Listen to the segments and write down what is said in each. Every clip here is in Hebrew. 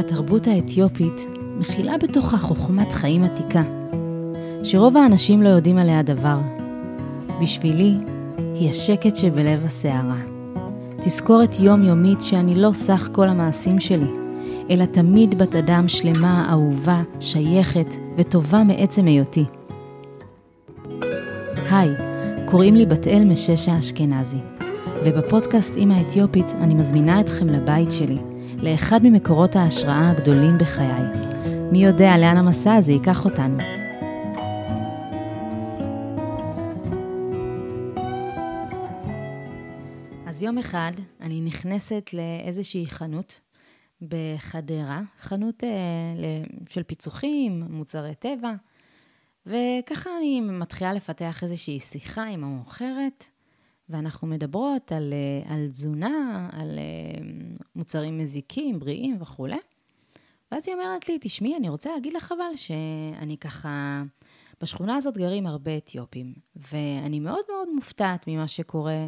התרבות האתיופית מכילה בתוכה חוכמת חיים עתיקה, שרוב האנשים לא יודעים עליה דבר. בשבילי, היא השקט שבלב הסערה. תזכורת יומיומית שאני לא סך כל המעשים שלי, אלא תמיד בת אדם שלמה, אהובה, שייכת וטובה מעצם היותי. היי, קוראים לי בת אל מששה אשכנזי, ובפודקאסט אימא אתיופית אני מזמינה אתכם לבית שלי, לאחד ממקורות ההשראה הגדולים בחיי. מי יודע לאן המסע הזה ייקח אותנו. אז יום אחד אני נכנסת לאיזושהי חנות בחדרה, חנות אה, של פיצוחים, מוצרי טבע, וככה אני מתחילה לפתח איזושהי שיחה עם המוכרת, ואנחנו מדברות על, אה, על תזונה, על אה, מוצרים מזיקים, בריאים וכולי. ואז היא אומרת לי, תשמעי, אני רוצה להגיד לך אבל שאני ככה, בשכונה הזאת גרים הרבה אתיופים, ואני מאוד מאוד מופתעת ממה שקורה,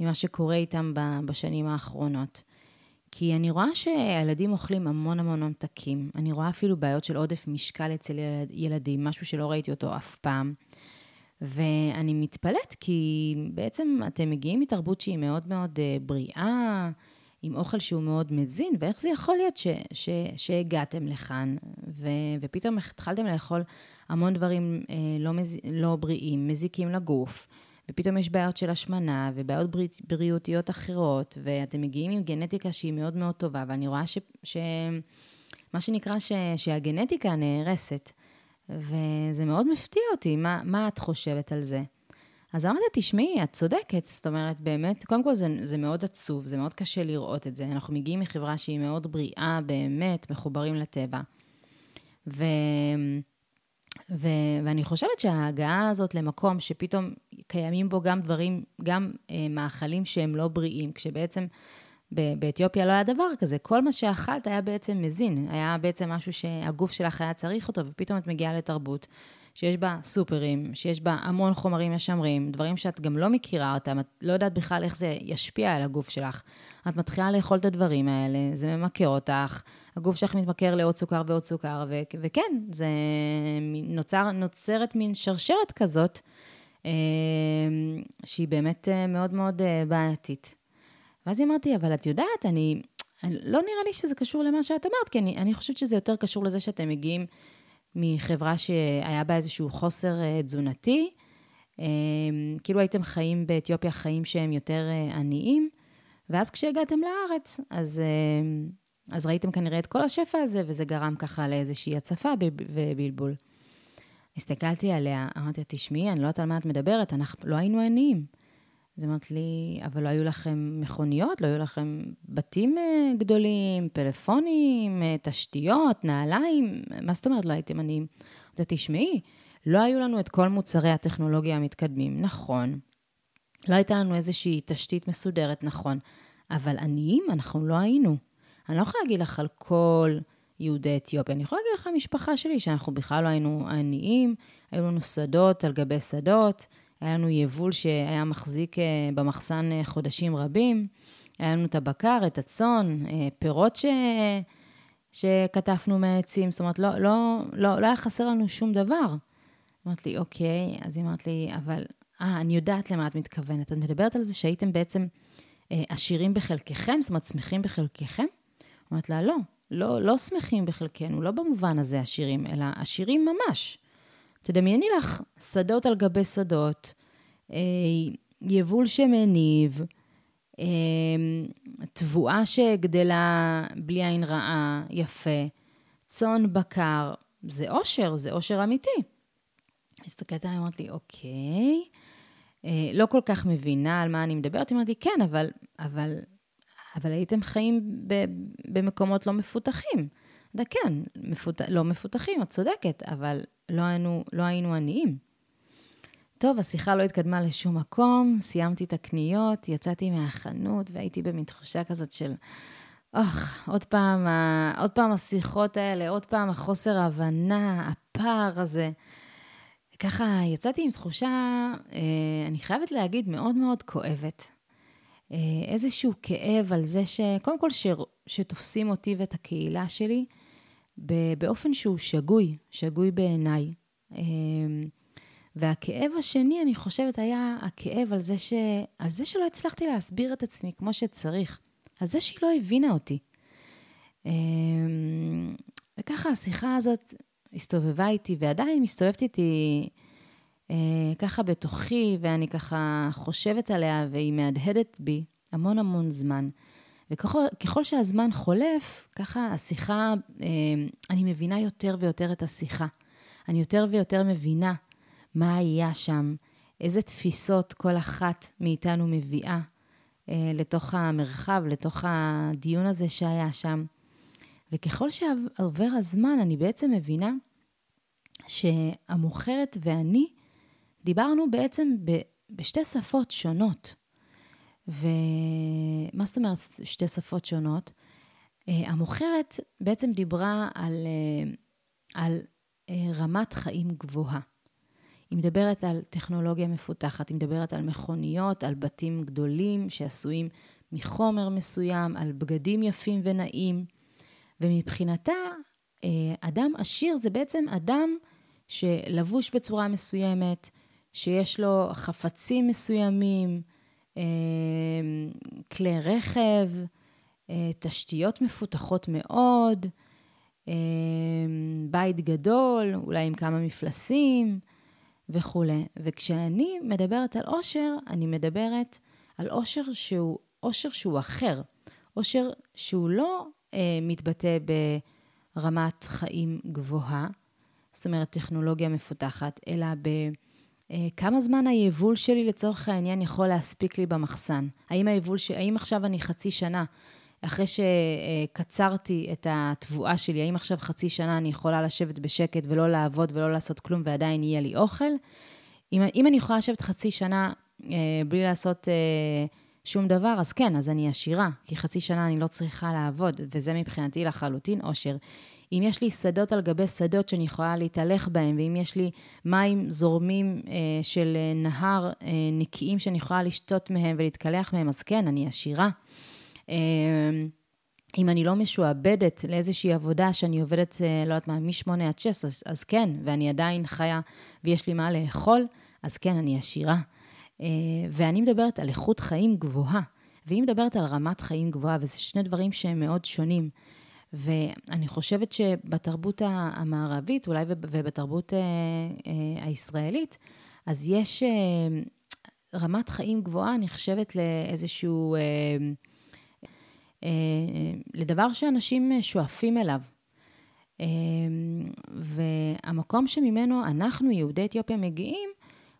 ממה שקורה איתם בשנים האחרונות. כי אני רואה שהילדים אוכלים המון המון ממתקים. אני רואה אפילו בעיות של עודף משקל אצל ילדים, משהו שלא ראיתי אותו אף פעם. ואני מתפלאת, כי בעצם אתם מגיעים מתרבות שהיא מאוד מאוד אה, בריאה, עם אוכל שהוא מאוד מזין, ואיך זה יכול להיות ש, ש, שהגעתם לכאן, ו, ופתאום התחלתם לאכול המון דברים אה, לא, מז, לא בריאים, מזיקים לגוף, ופתאום יש בעיות של השמנה ובעיות בריא, בריאותיות אחרות, ואתם מגיעים עם גנטיקה שהיא מאוד מאוד טובה, ואני רואה ש... ש מה שנקרא ש, שהגנטיקה נהרסת. וזה מאוד מפתיע אותי, מה, מה את חושבת על זה? אז אמרתי, תשמעי, את צודקת, זאת אומרת, באמת, קודם כל זה, זה מאוד עצוב, זה מאוד קשה לראות את זה. אנחנו מגיעים מחברה שהיא מאוד בריאה, באמת, מחוברים לטבע. ו... ו... ואני חושבת שההגעה הזאת למקום שפתאום קיימים בו גם דברים, גם אה, מאכלים שהם לא בריאים, כשבעצם באתיופיה לא היה דבר כזה, כל מה שאכלת היה בעצם מזין, היה בעצם משהו שהגוף שלך היה צריך אותו, ופתאום את מגיעה לתרבות שיש בה סופרים, שיש בה המון חומרים משמרים, דברים שאת גם לא מכירה אותם, את לא יודעת בכלל איך זה ישפיע על הגוף שלך. את מתחילה לאכול את הדברים האלה, זה ממכר אותך, הגוף שלך מתמכר לעוד סוכר ועוד סוכר, ו- וכן, זה נוצר, נוצרת מין שרשרת כזאת, אה, שהיא באמת אה, מאוד מאוד אה, בעייתית. ואז אמרתי, אבל את יודעת, אני, אני, לא נראה לי שזה קשור למה שאת אמרת, כי אני, אני חושבת שזה יותר קשור לזה שאתם מגיעים מחברה שהיה בה איזשהו חוסר uh, תזונתי, um, כאילו הייתם חיים באתיופיה חיים שהם יותר uh, עניים, ואז כשהגעתם לארץ, אז, uh, אז ראיתם כנראה את כל השפע הזה, וזה גרם ככה לאיזושהי הצפה ובלבול. הסתכלתי עליה, אמרתי לה, תשמעי, אני לא יודעת על מה את מדברת, אנחנו לא היינו עניים. אז אמרת לי, אבל לא היו לכם מכוניות? לא היו לכם בתים אה, גדולים, פלאפונים, אה, תשתיות, נעליים? מה זאת אומרת לא הייתם עניים? אמרתי, תשמעי, לא היו לנו את כל מוצרי הטכנולוגיה המתקדמים, נכון. לא הייתה לנו איזושהי תשתית מסודרת, נכון. אבל עניים אנחנו לא היינו. אני לא יכולה להגיד לך על כל יהודי אתיופיה, אני יכולה להגיד לך על המשפחה שלי, שאנחנו בכלל לא היינו עניים, היו לנו שדות על גבי שדות. היה לנו יבול שהיה מחזיק אה, במחסן אה, חודשים רבים, היה לנו את הבקר, את הצאן, אה, פירות ש... שקטפנו מהעצים, זאת אומרת, לא, לא, לא, לא היה חסר לנו שום דבר. אמרת לי, אוקיי, אז היא אמרת לי, אבל, אה, אני יודעת למה את מתכוונת. את מדברת על זה שהייתם בעצם אה, עשירים בחלקכם, זאת אומרת, שמחים בחלקכם? אמרת לה, לא, לא, לא שמחים בחלקנו, לא במובן הזה עשירים, אלא עשירים ממש. תדמייני לך שדות על גבי שדות, אה, יבול שמניב, אה, תבואה שגדלה בלי עין רעה, יפה, צאן בקר, זה אושר, זה אושר אמיתי. הסתכלת עליי, אמרת לי, אוקיי, אה, לא כל כך מבינה על מה אני מדברת, אמרתי, כן, אבל, אבל, אבל הייתם חיים ב, במקומות לא מפותחים. כן, מפות... לא מפותחים, את צודקת, אבל לא היינו, לא היינו עניים. טוב, השיחה לא התקדמה לשום מקום, סיימתי את הקניות, יצאתי מהחנות והייתי במין תחושה כזאת של, אוח, עוד פעם, עוד פעם השיחות האלה, עוד פעם החוסר ההבנה, הפער הזה. ככה יצאתי עם תחושה, אה, אני חייבת להגיד, מאוד מאוד כואבת. אה, איזשהו כאב על זה שקודם כל שתופסים אותי ואת הקהילה שלי באופן שהוא שגוי, שגוי בעיניי. אמ, והכאב השני, אני חושבת, היה הכאב על זה, ש... על זה שלא הצלחתי להסביר את עצמי כמו שצריך, על זה שהיא לא הבינה אותי. אמ, וככה השיחה הזאת הסתובבה איתי, ועדיין מסתובבת איתי אה, ככה בתוכי, ואני ככה חושבת עליה, והיא מהדהדת בי המון המון זמן. וככל שהזמן חולף, ככה השיחה, אה, אני מבינה יותר ויותר את השיחה. אני יותר ויותר מבינה מה היה שם, איזה תפיסות כל אחת מאיתנו מביאה אה, לתוך המרחב, לתוך הדיון הזה שהיה שם. וככל שעובר הזמן, אני בעצם מבינה שהמוכרת ואני דיברנו בעצם ב, בשתי שפות שונות. ומה זאת אומרת שתי שפות שונות? Uh, המוכרת בעצם דיברה על, uh, על uh, רמת חיים גבוהה. היא מדברת על טכנולוגיה מפותחת, היא מדברת על מכוניות, על בתים גדולים שעשויים מחומר מסוים, על בגדים יפים ונעים. ומבחינתה, אדם עשיר זה בעצם אדם שלבוש בצורה מסוימת, שיש לו חפצים מסוימים, אה, כלי רכב, אה, תשתיות מפותחות מאוד, אה, בית גדול, אולי עם כמה מפלסים וכולי. וכשאני מדברת על עושר, אני מדברת על עושר שהוא עושר שהוא אחר, עושר שהוא לא אה, מתבטא ברמת חיים גבוהה, זאת אומרת טכנולוגיה מפותחת, אלא ב... אה, כמה זמן היבול שלי לצורך העניין יכול להספיק לי במחסן? האם ש... האם עכשיו אני חצי שנה, אחרי שקצרתי את התבואה שלי, האם עכשיו חצי שנה אני יכולה לשבת בשקט ולא לעבוד ולא לעשות כלום ועדיין יהיה לי אוכל? אם, אם אני יכולה לשבת חצי שנה אה, בלי לעשות אה, שום דבר, אז כן, אז אני עשירה, כי חצי שנה אני לא צריכה לעבוד, וזה מבחינתי לחלוטין אושר. אם יש לי שדות על גבי שדות שאני יכולה להתהלך בהם, ואם יש לי מים זורמים אה, של אה, נהר אה, נקיים שאני יכולה לשתות מהם ולהתקלח מהם, אז כן, אני עשירה. אה, אם אני לא משועבדת לאיזושהי עבודה שאני עובדת, אה, לא יודעת מה, מ-8 עד 6, אז, אז כן, ואני עדיין חיה ויש לי מה לאכול, אז כן, אני עשירה. אה, ואני מדברת על איכות חיים גבוהה, והיא מדברת על רמת חיים גבוהה, וזה שני דברים שהם מאוד שונים. ואני חושבת שבתרבות המערבית, אולי ובתרבות אה, אה, הישראלית, אז יש אה, רמת חיים גבוהה נחשבת לאיזשהו, לדבר שאנשים שואפים אליו. והמקום שממנו אנחנו, יהודי אתיופיה, מגיעים,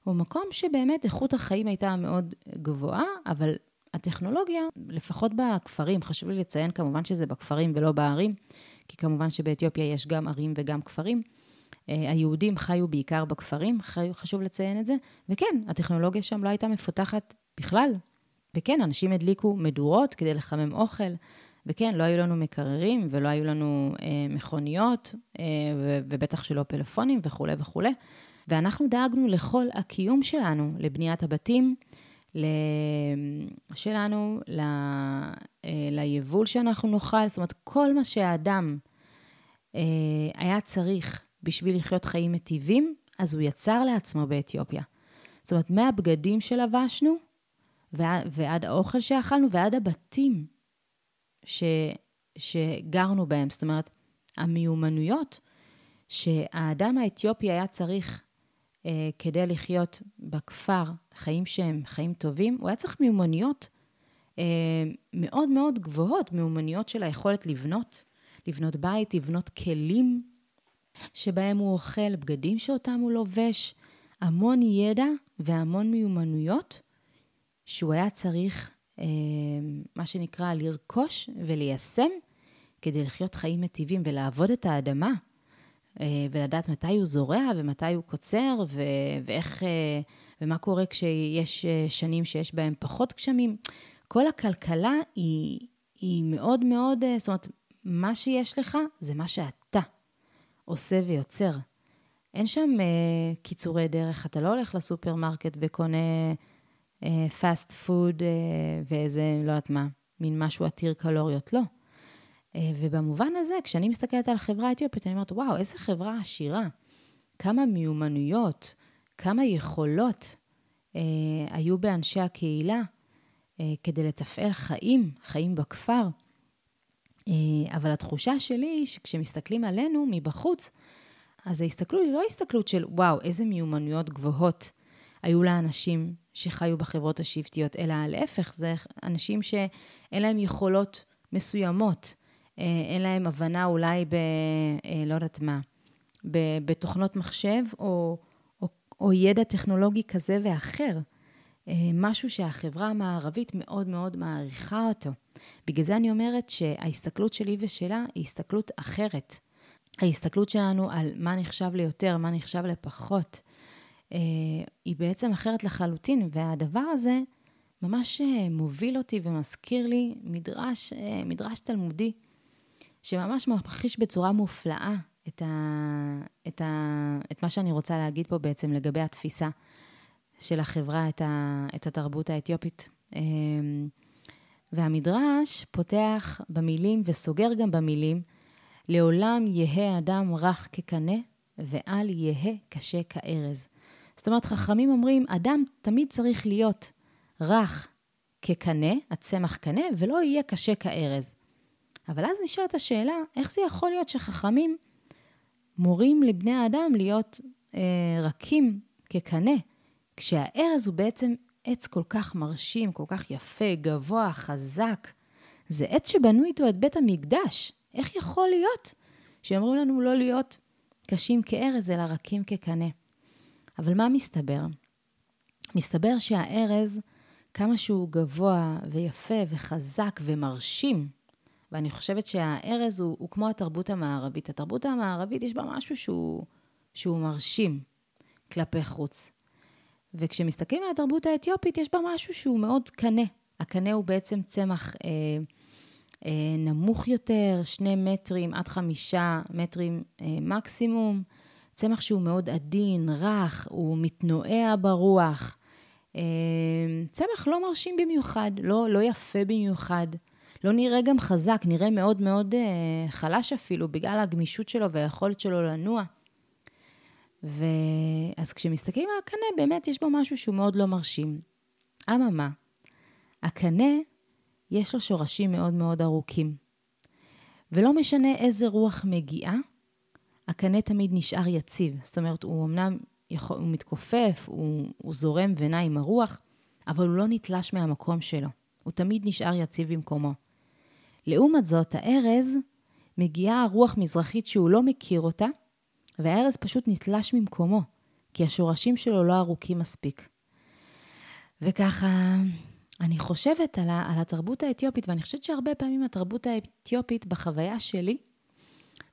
הוא מקום שבאמת איכות החיים הייתה מאוד גבוהה, אבל הטכנולוגיה, לפחות בכפרים, חשוב לי לציין כמובן שזה בכפרים ולא בערים, כי כמובן שבאתיופיה יש גם ערים וגם כפרים. אה, היהודים חיו בעיקר בכפרים, חשוב לציין את זה, וכן, הטכנולוגיה שם לא הייתה מפותחת בכלל. וכן, אנשים הדליקו מדורות כדי לחמם אוכל, וכן, לא היו לנו מקררים ולא היו לנו אה, מכוניות, אה, ובטח שלא פלאפונים וכולי וכולי. ואנחנו דאגנו לכל הקיום שלנו, לבניית הבתים, שלנו, ל... אה, ליבול שאנחנו נאכל, זאת אומרת, כל מה שהאדם אה, היה צריך בשביל לחיות חיים מטיבים, אז הוא יצר לעצמו באתיופיה. זאת אומרת, מהבגדים שלבשנו, ועד, ועד האוכל שאכלנו, ועד הבתים ש, שגרנו בהם. זאת אומרת, המיומנויות שהאדם האתיופי היה צריך אה, כדי לחיות בכפר חיים שהם חיים טובים, הוא היה צריך מיומנויות אה, מאוד מאוד גבוהות, מיומנויות של היכולת לבנות, לבנות בית, לבנות כלים שבהם הוא אוכל, בגדים שאותם הוא לובש, המון ידע והמון מיומנויות שהוא היה צריך, אה, מה שנקרא, לרכוש וליישם כדי לחיות חיים מטיבים ולעבוד את האדמה. אה, ולדעת מתי הוא זורע ומתי הוא קוצר, ו- ואיך, אה, ומה קורה כשיש אה, שנים שיש בהם פחות גשמים. כל הכלכלה היא, היא מאוד מאוד, זאת אומרת, מה שיש לך זה מה שאתה עושה ויוצר. אין שם uh, קיצורי דרך, אתה לא הולך לסופרמרקט וקונה fast uh, food uh, ואיזה, לא יודעת מה, מין משהו עתיר קלוריות, לא. ובמובן הזה, כשאני מסתכלת על החברה האתיופית, אני אומרת, וואו, איזה חברה עשירה. כמה מיומנויות, כמה יכולות אה, היו באנשי הקהילה אה, כדי לתפעל חיים, חיים בכפר. אה, אבל התחושה שלי היא שכשמסתכלים עלינו מבחוץ, אז ההסתכלות היא לא הסתכלות של וואו, איזה מיומנויות גבוהות היו לאנשים שחיו בחברות השבטיות, אלא להפך, זה אנשים שאין להם יכולות מסוימות, אה, אין להם הבנה אולי ב... אה, לא יודעת מה, בתוכנות מחשב או, או, ידע טכנולוגי כזה ואחר. אה, משהו שהחברה המערבית מאוד מאוד מעריכה אותו. בגלל זה אני אומרת שההסתכלות שלי ושלה היא הסתכלות אחרת. ההסתכלות שלנו על מה נחשב ליותר, מה נחשב לפחות, אה, היא בעצם אחרת לחלוטין, והדבר הזה ממש אה, מוביל אותי ומזכיר לי מדרש, מדרש תלמודי, שממש ממחיש בצורה מופלאה את, ה, את, ה, את מה שאני רוצה להגיד פה בעצם לגבי התפיסה של החברה, את, ה, את התרבות האתיופית. אמ, והמדרש פותח במילים וסוגר גם במילים, לעולם יהא אדם רך כקנה ואל יהא קשה כארז. זאת אומרת, חכמים אומרים, אדם תמיד צריך להיות רך כקנה, הצמח קנה, ולא יהיה קשה כארז. אבל אז נשאלת השאלה, איך זה יכול להיות שחכמים מורים לבני האדם להיות אה, רכים כקנה, כשהארז הוא בעצם עץ כל כך מרשים, כל כך יפה, גבוה, חזק. זה עץ שבנו איתו את בית המקדש. איך יכול להיות שאומרים לנו לא להיות קשים כארז, אלא רכים כקנה? אבל מה מסתבר? מסתבר שהארז, כמה שהוא גבוה ויפה וחזק ומרשים, ואני חושבת שהארז הוא, הוא כמו התרבות המערבית. התרבות המערבית, יש בה משהו שהוא, שהוא מרשים כלפי חוץ. וכשמסתכלים על התרבות האתיופית, יש בה משהו שהוא מאוד קנה. הקנה הוא בעצם צמח אה, אה, נמוך יותר, שני מטרים עד חמישה מטרים אה, מקסימום. צמח שהוא מאוד עדין, רך, הוא מתנועע ברוח. אה, צמח לא מרשים במיוחד, לא, לא יפה במיוחד. לא נראה גם חזק, נראה מאוד מאוד אה, חלש אפילו, בגלל הגמישות שלו והיכולת שלו לנוע. ואז כשמסתכלים על הקנה, באמת יש בו משהו שהוא מאוד לא מרשים. אממה, הקנה, יש לו שורשים מאוד מאוד ארוכים. ולא משנה איזה רוח מגיעה, הקנה תמיד נשאר יציב. זאת אומרת, הוא אמנם יכול, הוא מתכופף, הוא, הוא זורם ונע עם הרוח, אבל הוא לא נתלש מהמקום שלו. הוא תמיד נשאר יציב במקומו. לעומת זאת, הארז, מגיעה רוח מזרחית שהוא לא מכיר אותה, והארז פשוט נתלש ממקומו, כי השורשים שלו לא ארוכים מספיק. וככה, אני חושבת על, ה, על התרבות האתיופית, ואני חושבת שהרבה פעמים התרבות האתיופית, בחוויה שלי,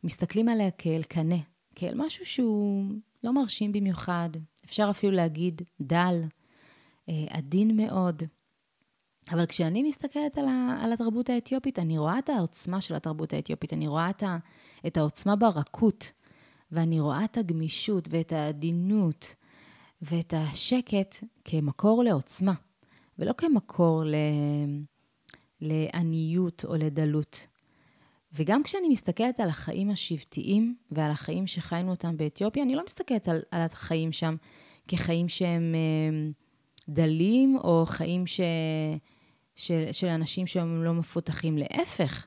מסתכלים עליה כאל קנה, כאל משהו שהוא לא מרשים במיוחד, אפשר אפילו להגיד דל, אה, עדין מאוד. אבל כשאני מסתכלת על, ה, על התרבות האתיופית, אני רואה את העוצמה של התרבות האתיופית, אני רואה את, ה, את העוצמה ברכות, ואני רואה את הגמישות ואת העדינות ואת השקט כמקור לעוצמה, ולא כמקור ל, לעניות או לדלות. וגם כשאני מסתכלת על החיים השבטיים ועל החיים שחיינו אותם באתיופיה, אני לא מסתכלת על, על החיים שם כחיים שהם אה, דלים או חיים ש... של, של אנשים שהם לא מפותחים. להפך,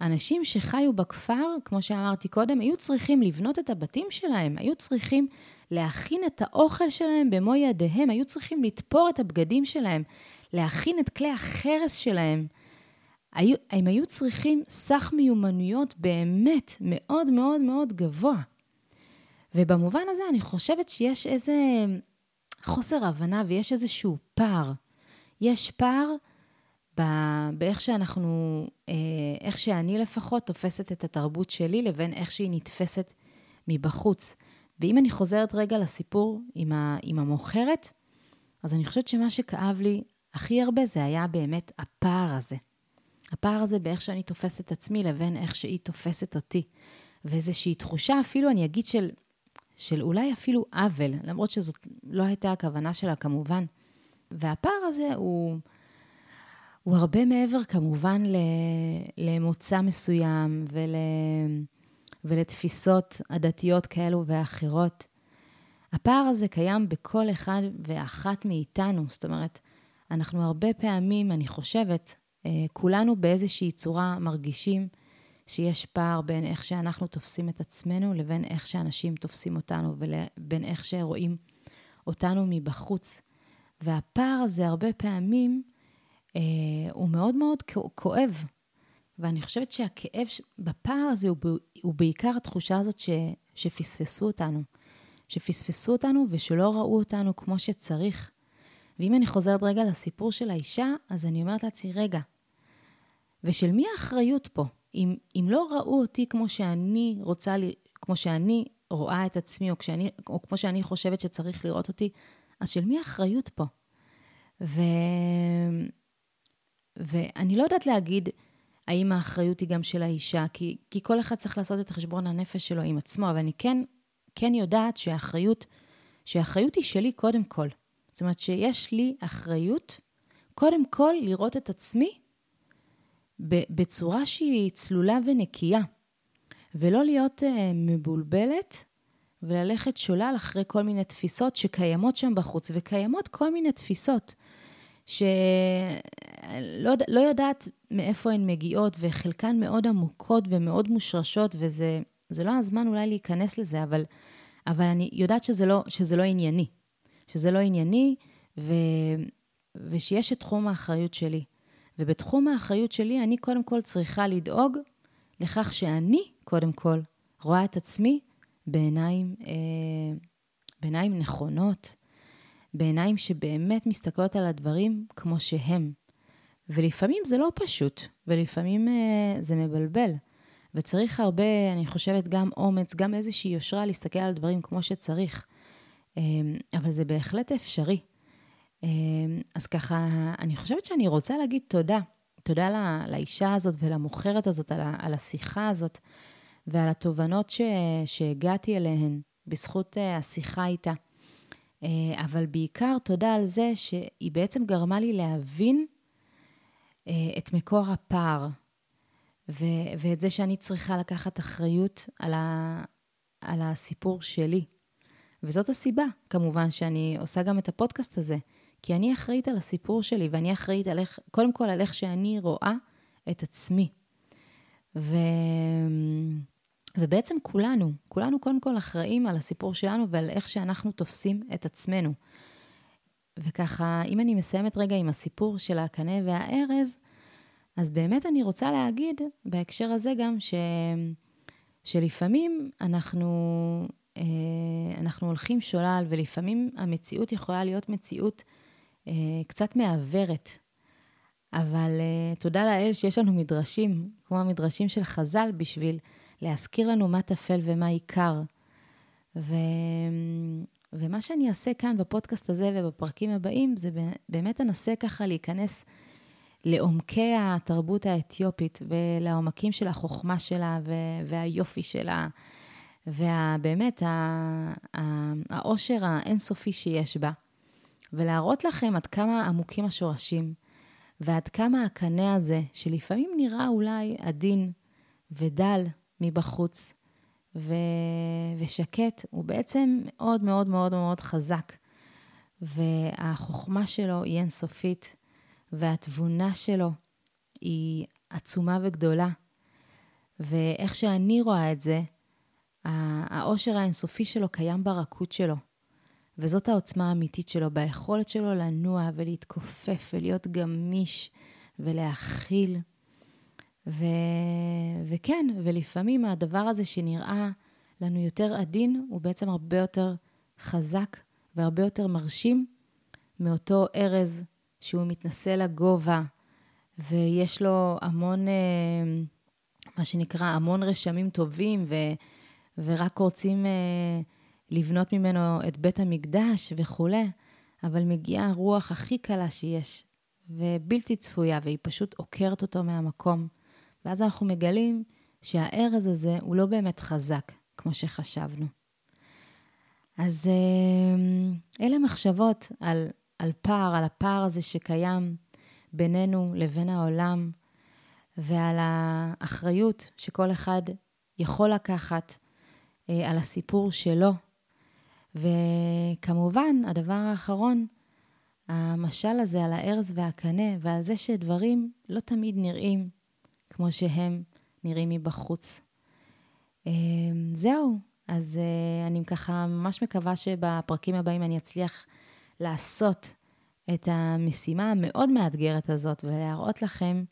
אנשים שחיו בכפר, כמו שאמרתי קודם, היו צריכים לבנות את הבתים שלהם, היו צריכים להכין את האוכל שלהם במו ידיהם, היו צריכים לתפור את הבגדים שלהם, להכין את כלי החרס שלהם. היו, הם היו צריכים סך מיומנויות באמת מאוד מאוד מאוד גבוה. ובמובן הזה אני חושבת שיש איזה חוסר הבנה ויש איזשהו פער. יש פער באיך שאנחנו, אה, איך שאני לפחות תופסת את התרבות שלי לבין איך שהיא נתפסת מבחוץ. ואם אני חוזרת רגע לסיפור עם, ה, עם המוכרת, אז אני חושבת שמה שכאב לי הכי הרבה זה היה באמת הפער הזה. הפער הזה באיך שאני תופסת עצמי לבין איך שהיא תופסת אותי. ואיזושהי תחושה אפילו, אני אגיד, של, של אולי אפילו עוול, למרות שזאת לא הייתה הכוונה שלה כמובן. והפער הזה הוא... הוא הרבה מעבר כמובן למוצא מסוים ול, ולתפיסות עדתיות כאלו ואחרות. הפער הזה קיים בכל אחד ואחת מאיתנו, זאת אומרת, אנחנו הרבה פעמים, אני חושבת, אה, כולנו באיזושהי צורה מרגישים שיש פער בין איך שאנחנו תופסים את עצמנו לבין איך שאנשים תופסים אותנו ובין איך שרואים אותנו מבחוץ. והפער הזה הרבה פעמים הוא מאוד מאוד כואב. ואני חושבת שהכאב בפער הזה הוא, הוא בעיקר התחושה הזאת ש, שפספסו אותנו. שפספסו אותנו ושלא ראו אותנו כמו שצריך. ואם אני חוזרת רגע לסיפור של האישה, אז אני אומרת לעצמי, רגע, ושל מי האחריות פה? אם, אם לא ראו אותי כמו שאני רוצה, כמו שאני רואה את עצמי, או, כשאני, או כמו שאני חושבת שצריך לראות אותי, אז של מי האחריות פה? ו... ואני לא יודעת להגיד האם האחריות היא גם של האישה, כי, כי כל אחד צריך לעשות את חשבון הנפש שלו עם עצמו, אבל אני כן, כן יודעת שהאחריות, שהאחריות היא שלי קודם כל. זאת אומרת שיש לי אחריות קודם כל לראות את עצמי בצורה שהיא צלולה ונקייה, ולא להיות uh, מבולבלת וללכת שולל אחרי כל מיני תפיסות שקיימות שם בחוץ, וקיימות כל מיני תפיסות שלא לא יודעת מאיפה הן מגיעות, וחלקן מאוד עמוקות ומאוד מושרשות, וזה לא הזמן אולי להיכנס לזה, אבל, אבל אני יודעת שזה לא, שזה לא ענייני. שזה לא ענייני, ו, ושיש את תחום האחריות שלי. ובתחום האחריות שלי, אני קודם כל צריכה לדאוג לכך שאני, קודם כל, רואה את עצמי בעיניים, אה, בעיניים נכונות, בעיניים שבאמת מסתכלות על הדברים כמו שהם. ולפעמים זה לא פשוט, ולפעמים אה, זה מבלבל. וצריך הרבה, אני חושבת, גם אומץ, גם איזושהי יושרה להסתכל על דברים כמו שצריך. אה, אבל זה בהחלט אפשרי. אה, אז ככה, אני חושבת שאני רוצה להגיד תודה. תודה לא, לאישה הזאת ולמוכרת הזאת על, על השיחה הזאת ועל התובנות ש, שהגעתי אליהן בזכות uh, השיחה איתה. Uh, אבל בעיקר תודה על זה שהיא בעצם גרמה לי להבין את מקור הפער, ו- ואת זה שאני צריכה לקחת אחריות על, ה- על הסיפור שלי. וזאת הסיבה, כמובן, שאני עושה גם את הפודקאסט הזה. כי אני אחראית על הסיפור שלי, ואני אחראית על איך, קודם כל על איך שאני רואה את עצמי. ו... ובעצם כולנו, כולנו קודם כל אחראים על הסיפור שלנו ועל איך שאנחנו תופסים את עצמנו. וככה, אם אני מסיימת רגע עם הסיפור של הקנה והארז, אז באמת אני רוצה להגיד בהקשר הזה גם ש... שלפעמים אנחנו, אה, אנחנו הולכים שולל, ולפעמים המציאות יכולה להיות מציאות אה, קצת מעוורת. אבל אה, תודה לאל שיש לנו מדרשים, כמו המדרשים של חז"ל, בשביל להזכיר לנו מה טפל ומה עיקר. ו... ומה שאני אעשה כאן בפודקאסט הזה ובפרקים הבאים, זה באמת אנסה ככה להיכנס לעומקי התרבות האתיופית ולעומקים של החוכמה שלה והיופי שלה, ובאמת העושר האינסופי שיש בה. ולהראות לכם עד כמה עמוקים השורשים, ועד כמה הקנה הזה, שלפעמים נראה אולי עדין ודל מבחוץ, ו... ושקט, הוא בעצם מאוד מאוד מאוד מאוד חזק. והחוכמה שלו היא אינסופית, והתבונה שלו היא עצומה וגדולה. ואיך שאני רואה את זה, העושר האינסופי שלו קיים ברכות שלו. וזאת העוצמה האמיתית שלו, ביכולת שלו לנוע ולהתכופף ולהיות גמיש ולהכיל. ו... וכן, ולפעמים הדבר הזה שנראה לנו יותר עדין, הוא בעצם הרבה יותר חזק והרבה יותר מרשים מאותו ארז שהוא מתנשא לגובה, ויש לו המון, אה, מה שנקרא, המון רשמים טובים, ו... ורק רוצים אה, לבנות ממנו את בית המקדש וכולי, אבל מגיעה הרוח הכי קלה שיש, ובלתי צפויה, והיא פשוט עוקרת אותו מהמקום. ואז אנחנו מגלים שהארז הזה הוא לא באמת חזק, כמו שחשבנו. אז אה, אלה מחשבות על, על פער, על הפער הזה שקיים בינינו לבין העולם, ועל האחריות שכל אחד יכול לקחת אה, על הסיפור שלו. וכמובן, הדבר האחרון, המשל הזה על הארז והקנה ועל זה שדברים לא תמיד נראים כמו שהם נראים מבחוץ. אה, זהו, אז אה, אני ככה ממש מקווה שבפרקים הבאים אני אצליח לעשות את המשימה המאוד מאתגרת הזאת ולהראות לכם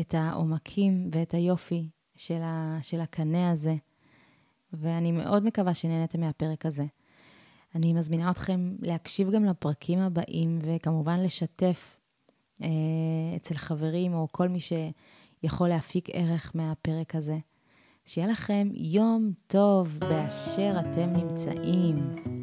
את העומקים ואת היופי של, ה, של הקנה הזה. ואני מאוד מקווה שנהנתם מהפרק הזה. אני מזמינה אתכם להקשיב גם לפרקים הבאים, וכמובן לשתף אה, אצל חברים או כל מי שיכול להפיק ערך מהפרק הזה. שיהיה לכם יום טוב באשר אתם נמצאים.